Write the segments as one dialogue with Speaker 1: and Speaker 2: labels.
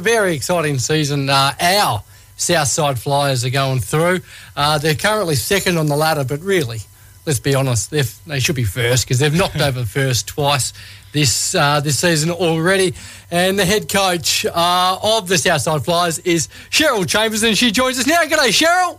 Speaker 1: very exciting season. Uh, our Southside Flyers are going through. Uh, they're currently second on the ladder, but really, let's be honest, they should be first because they've knocked over first twice this uh, this season already. And the head coach uh, of the Southside Flyers is Cheryl Chambers, and she joins us now. G'day, Cheryl.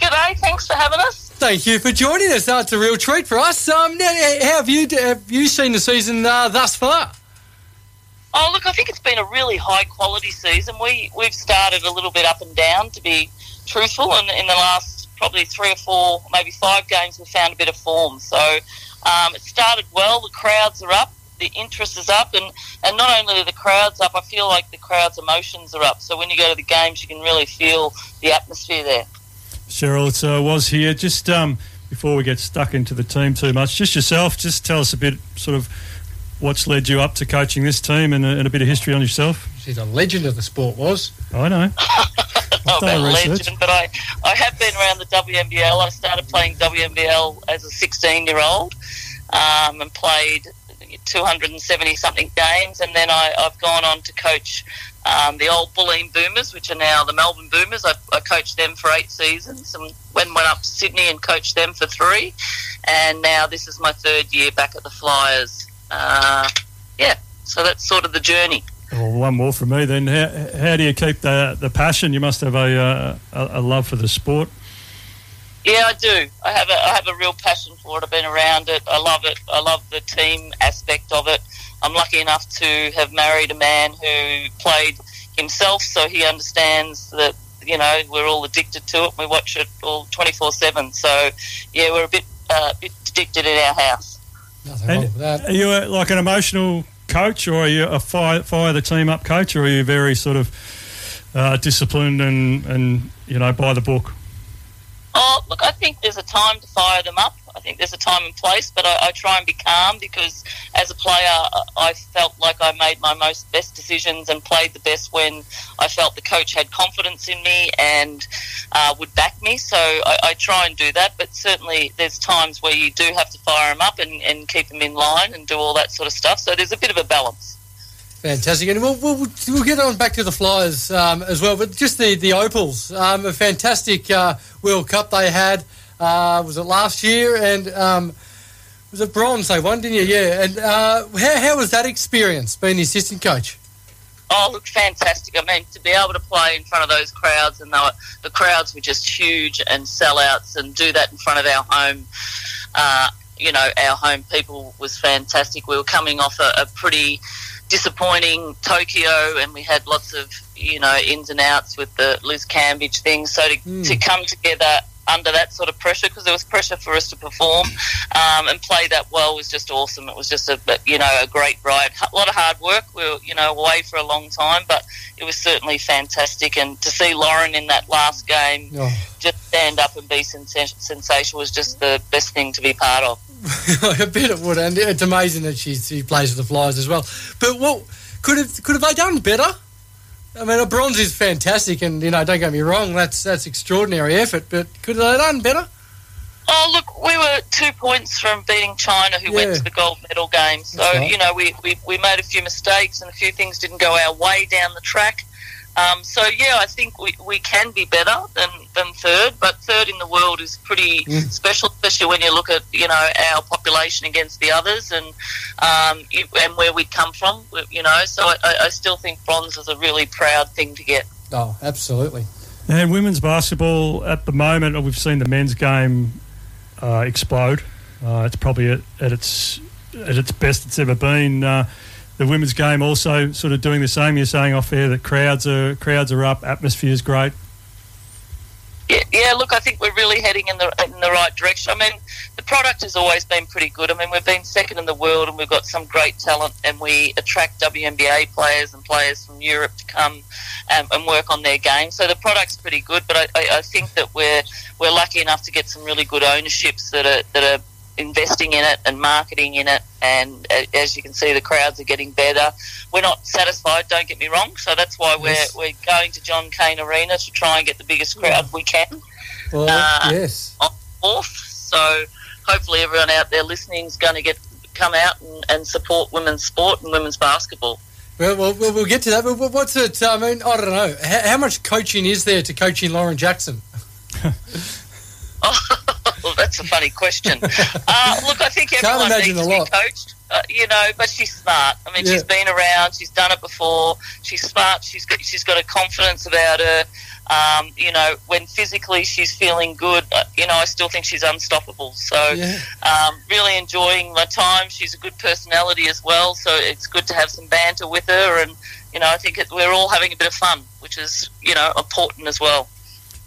Speaker 2: G'day, thanks for having us.
Speaker 1: Thank you for joining us. Uh, it's a real treat for us. Um, now, how have you have you seen the season uh, thus far?
Speaker 2: Oh, look, I think it's been a really high quality season. We we've started a little bit up and down, to be truthful, and in the last probably three or four, maybe five games, we found a bit of form. So um, it started well. The crowds are up the interest is up, and, and not only are the crowds up, I feel like the crowd's emotions are up. So when you go to the games, you can really feel the atmosphere there.
Speaker 3: Cheryl, it uh, was here. Just um, before we get stuck into the team too much, just yourself, just tell us a bit, sort of, what's led you up to coaching this team and a, and a bit of history on yourself.
Speaker 1: She's a legend of the sport, was.
Speaker 3: I know.
Speaker 2: Not a legend, but I, I have been around the WNBL. I started playing WNBL as a 16 year old um, and played 270 something games, and then I, have gone on to coach um, the old Bulleen Boomers, which are now the Melbourne Boomers. I, I, coached them for eight seasons, and then went up to Sydney and coached them for three, and now this is my third year back at the Flyers. Uh, yeah, so that's sort of the journey.
Speaker 3: Well, one more from me then. How, how do you keep the the passion? You must have a, uh, a, a love for the sport.
Speaker 2: Yeah, I do. I have a I have a real passion for it. I've been around it. I love it. I love the team aspect of it. I'm lucky enough to have married a man who played himself, so he understands that you know we're all addicted to it. We watch it all 24 seven. So yeah, we're a bit uh, bit addicted in our house.
Speaker 1: Nothing wrong with that.
Speaker 3: Are you a, like an emotional coach, or are you a fire fire the team up coach, or are you very sort of uh, disciplined and and you know by the book?
Speaker 2: Look, I think there's a time to fire them up. I think there's a time and place, but I, I, try and be calm because as a player, I felt like I made my most best decisions and played the best when I felt the coach had confidence in me and uh, would back me. So I, I, try and do that, but certainly there's times where you do have to fire them up and, and keep them in line and do all that sort of stuff. So there's a bit of a balance.
Speaker 1: Fantastic, and we'll, we'll, we'll, get on back to the Flyers um, as well, but just the the Opals, um, a fantastic uh, World Cup they had. Uh, was it last year? And um, was it bronze they won, didn't you? Yeah. And uh, how, how was that experience being the assistant coach?
Speaker 2: Oh, look, fantastic. I mean, to be able to play in front of those crowds, and were, the crowds were just huge and sellouts, and do that in front of our home, uh, you know, our home people was fantastic. We were coming off a, a pretty disappointing Tokyo, and we had lots of you know ins and outs with the Liz Cambage thing. So to, mm. to come together under that sort of pressure because there was pressure for us to perform um, and play that well was just awesome. It was just a you know a great ride, a lot of hard work. We were you know away for a long time, but it was certainly fantastic. And to see Lauren in that last game oh. just stand up and be sens- sensational was just the best thing to be part of.
Speaker 1: I bet it would, and it's amazing that she she plays for the Flyers as well. But what could have could have they done better? I mean, a bronze is fantastic, and you know, don't get me wrong, that's that's extraordinary effort. But could they have done better?
Speaker 2: Oh, look, we were two points from beating China, who yeah. went to the gold medal game. So, right. you know, we, we, we made a few mistakes and a few things didn't go our way down the track. Um, so yeah, I think we, we can be better than, than third, but third in the world is pretty mm. special, especially when you look at you know our population against the others and um, and where we come from. You know, so I, I still think bronze is a really proud thing to get.
Speaker 1: Oh, absolutely.
Speaker 3: And women's basketball at the moment, we've seen the men's game uh, explode. Uh, it's probably at, at, its at its best it's ever been. Uh, the women's game also sort of doing the same. You're saying off air that crowds are crowds are up, atmosphere is great.
Speaker 2: Yeah, yeah, look, I think we're really heading in the in the right direction. I mean, the product has always been pretty good. I mean, we've been second in the world, and we've got some great talent, and we attract WNBA players and players from Europe to come um, and work on their game. So the product's pretty good, but I, I, I think that we're we're lucky enough to get some really good ownerships that are that are investing in it and marketing in it. And as you can see, the crowds are getting better. We're not satisfied, don't get me wrong. So that's why we're, we're going to John Cain Arena to try and get the biggest crowd we can.
Speaker 1: Well, uh, yes.
Speaker 2: On fourth. So hopefully everyone out there listening is going to get come out and, and support women's sport and women's basketball.
Speaker 1: Well, well, we'll, get to that. But what's it? I mean, I don't know. How, how much coaching is there to coaching Lauren Jackson?
Speaker 2: well, that's a funny question. Uh, look, I think everyone needs to
Speaker 1: lot.
Speaker 2: be coached, uh, you know. But she's smart. I mean,
Speaker 1: Yeah.
Speaker 2: she's been around. She's done it before. She's smart. She's got she's got a confidence about her. Um, you know, when physically she's feeling good, uh, you know, I still think she's unstoppable. So,
Speaker 1: Yeah.
Speaker 2: um, really enjoying my time. She's a good personality as well, so it's good to have some banter with her. And you know, I think it, we're all having a bit of fun, which is you know important as well.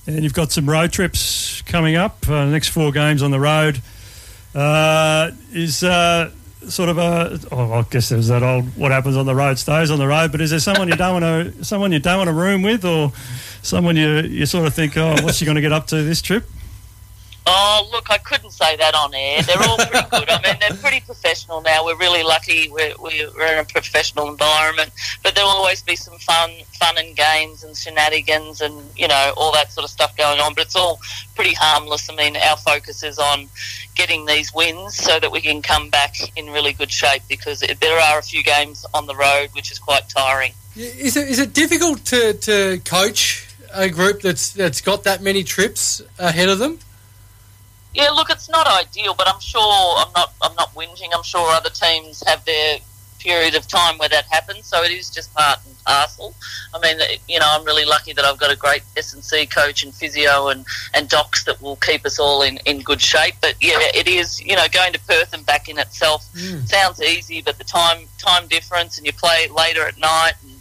Speaker 3: And you've got some road trips coming up. Uh, next four games on the road uh, is uh, sort of a. Oh, I guess there's that old "what happens on the road stays on the road." But is there someone you don't want to someone you don't want to room with, or someone you you sort of think, oh, what's she going to get up to this trip?
Speaker 2: Oh, look, I couldn't say that on air. They're all pretty good. I mean, they're pretty professional now. We're really lucky. We're, we're in a professional environment, but there will always be some fun, fun and games and shenanigans and you know all that sort of stuff going on. But it's all pretty harmless. I mean, our focus is on getting these wins so that we can come back in really good shape because it, there are a few games on the road which is quite tiring.
Speaker 1: Is it is it difficult to, to coach a group that's that's got that many trips ahead of them?
Speaker 2: Yeah, look, it's not ideal, but I'm sure I'm not. I'm not whinging. I'm sure other teams have their period of time where that happens. So it is just part and parcel. I mean, you know, I'm really lucky that I've got a great S and C coach and physio and, and docs that will keep us all in, in good shape. But yeah, it is. You know, going to Perth and back in itself mm. sounds easy, but the time time difference and you play later at night and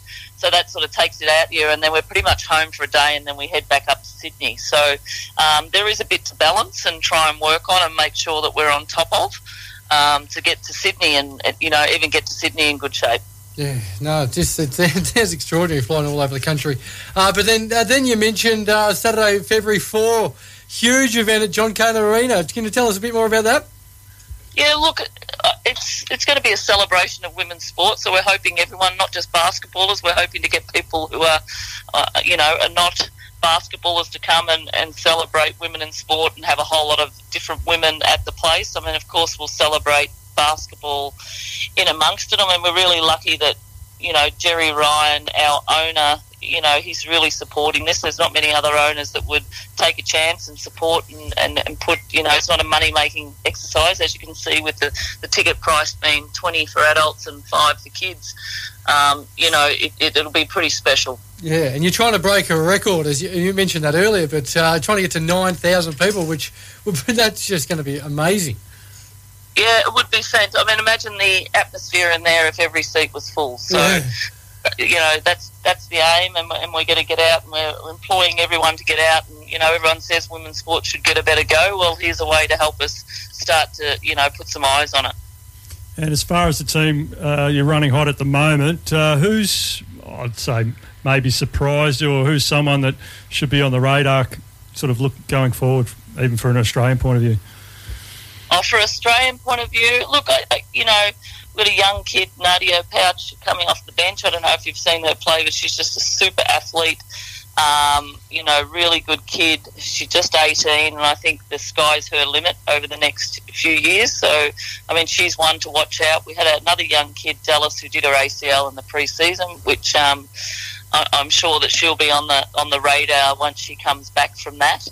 Speaker 2: so that sort of takes it out here, and then we're pretty much home for a day, and then we head back up to Sydney. So um, there is a bit to balance and try and work on, and make sure that we're on top of um, to get to Sydney, and you know even get to Sydney in good shape.
Speaker 1: Yeah, no, it's just it, it sounds extraordinary flying all over the country. Uh, but then uh, then you mentioned uh, Saturday, February four, huge event at John Cain Arena. Can you tell us a bit more about that?
Speaker 2: Yeah, look, it's going to be a celebration of women's sport. So we're hoping everyone, not just basketballers, we're hoping to get people who are, uh, you know, are not basketballers to come and, and celebrate women in sport and have a whole lot of different women at the place. I mean, of course, we'll celebrate basketball in amongst it. I mean, we're really lucky that, you know, Jerry Ryan, our owner, you know, he's really supporting this. There's not many other owners that would take a chance and support and, and, and put, you know, it's not a money making exercise, as you can see with the, the ticket price being 20 for adults and 5 for kids. Um, you know, it, it, it'll be pretty special.
Speaker 1: Yeah, and you're trying to break a record, as you, you mentioned that earlier, but uh, trying to get to nine thousand people, which that's just going to be amazing.
Speaker 2: Yeah, it would be fantastic. I mean, imagine the atmosphere in there if every seat was full. So,
Speaker 1: Yeah.
Speaker 2: you know, that's that's the aim, and, and we're going to get out, and we're employing everyone to get out. And you know, everyone says women's sport should get a better go. Well, here's a way to help us start to, you know, put some eyes on it.
Speaker 3: And as far as the team uh, you're running hot at the moment, uh, who's I'd say maybe surprised you, or who's someone that should be on the radar, sort of look going forward, even for an Australian point of view.
Speaker 2: Oh, for Australian point of view, look, I, I, you know, got a young kid, Nyadiew Puoch, coming off the bench. I don't know if you've seen her play, but she's just a super athlete. Um, you know, really good kid. She's just 18, and I think the sky's her limit over the next few years. So, I mean, she's one to watch out. We had another young kid, Dallas, who did her ACL in the pre-season, which um, I, I'm sure that she'll be on the on the radar once she comes back from that.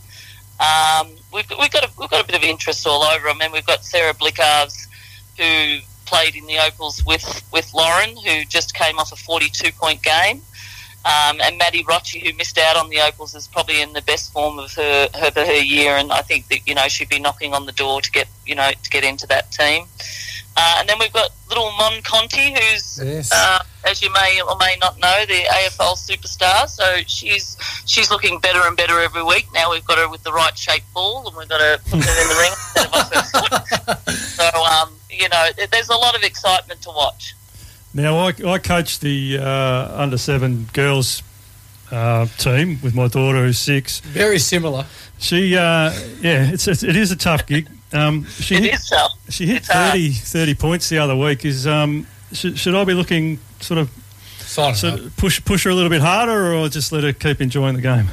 Speaker 2: Um, we've, we've got a, we've got a bit of interest all over. I mean, we've got Sara Blicavs, who played in the Opals with, with Lauren, who just came off a 42 point game. Um, and Maddie Rocci, who missed out on the Opals, is probably in the best form of her, her her year, and I think that you know she'd be knocking on the door to get you know to get into that team. Uh, and then we've got little Mon Conti, who's
Speaker 1: Yes.
Speaker 2: uh, as you may or may not know, the AFL superstar. So she's she's looking better and better every week. Now we've got her with the right shaped ball, and we've got to put her in the ring instead of off her foot. So um, you know, there's a lot of excitement to watch.
Speaker 3: Now, I, I coach the uh, under seven girls uh, team with my daughter who's six.
Speaker 1: Very similar.
Speaker 3: She, uh, yeah, it's, it's it is a tough gig. Um, she
Speaker 2: It
Speaker 3: hit,
Speaker 2: is tough.
Speaker 3: She hit
Speaker 2: it's hard.
Speaker 3: 30, 30 points the other week. Is um, should, should I be looking sort of
Speaker 1: Sign
Speaker 3: so push push her a little bit harder, or just let her keep enjoying the game?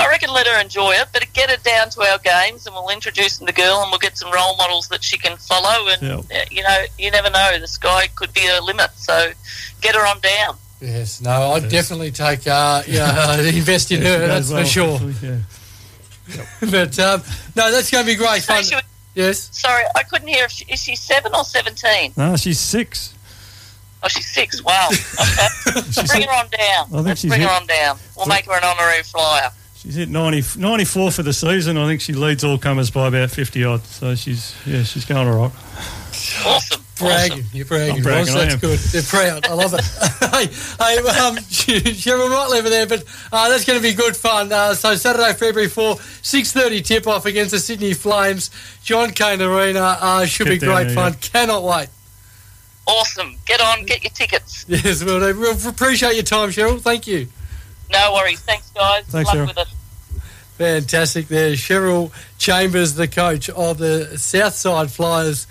Speaker 2: I reckon let her enjoy it, but get her down to our games, and we'll introduce the girl, and we'll get some role models that she can follow. And
Speaker 3: Yeah.
Speaker 2: uh, you know, you never know, the sky could be a limit. So get her on down.
Speaker 1: Yes, no, I'd definitely take, uh, yeah, invest in
Speaker 3: Yeah,
Speaker 1: her, that's
Speaker 3: well,
Speaker 1: for sure.
Speaker 3: actually, Yeah.
Speaker 1: But um, no, that's going to be great
Speaker 2: So
Speaker 1: fun.
Speaker 2: She was-
Speaker 1: Yes.
Speaker 2: sorry, I couldn't hear. If she, is she seven or seventeen?
Speaker 3: No, she's six.
Speaker 2: Oh, she's six. Wow. Okay, bring her on down.
Speaker 3: think
Speaker 2: Let's
Speaker 3: she's
Speaker 2: bring her on down. We'll make her an honorary flyer.
Speaker 3: She's hit 90, 94 for the season. I think she leads all comers by about 50 odd. So she's, yeah, she's going all right.
Speaker 2: Awesome.
Speaker 1: Bragging,
Speaker 2: Awesome.
Speaker 1: you're bragging.
Speaker 3: I'm bragging,
Speaker 1: Ross,
Speaker 3: I
Speaker 1: that's
Speaker 3: am.
Speaker 1: good. They're proud. I love it. hey, hey, um, Cheryl might leave it there, but uh, that's going to be good fun. Uh, so Saturday, February 4, 6.30 tip-off against the Sydney Flames. John Cain Arena uh, should
Speaker 3: Get
Speaker 1: be great
Speaker 3: there,
Speaker 1: fun.
Speaker 3: yeah.
Speaker 1: Cannot wait.
Speaker 2: Awesome. Get on. Get your tickets.
Speaker 1: Yes, well, we we'll appreciate your time, Cheryl. Thank you.
Speaker 2: No worries. Thanks, guys.
Speaker 3: Thanks,
Speaker 2: Luck
Speaker 3: Cheryl.
Speaker 2: with it.
Speaker 1: Fantastic there. Cheryl Chambers, the coach of the Southside Flyers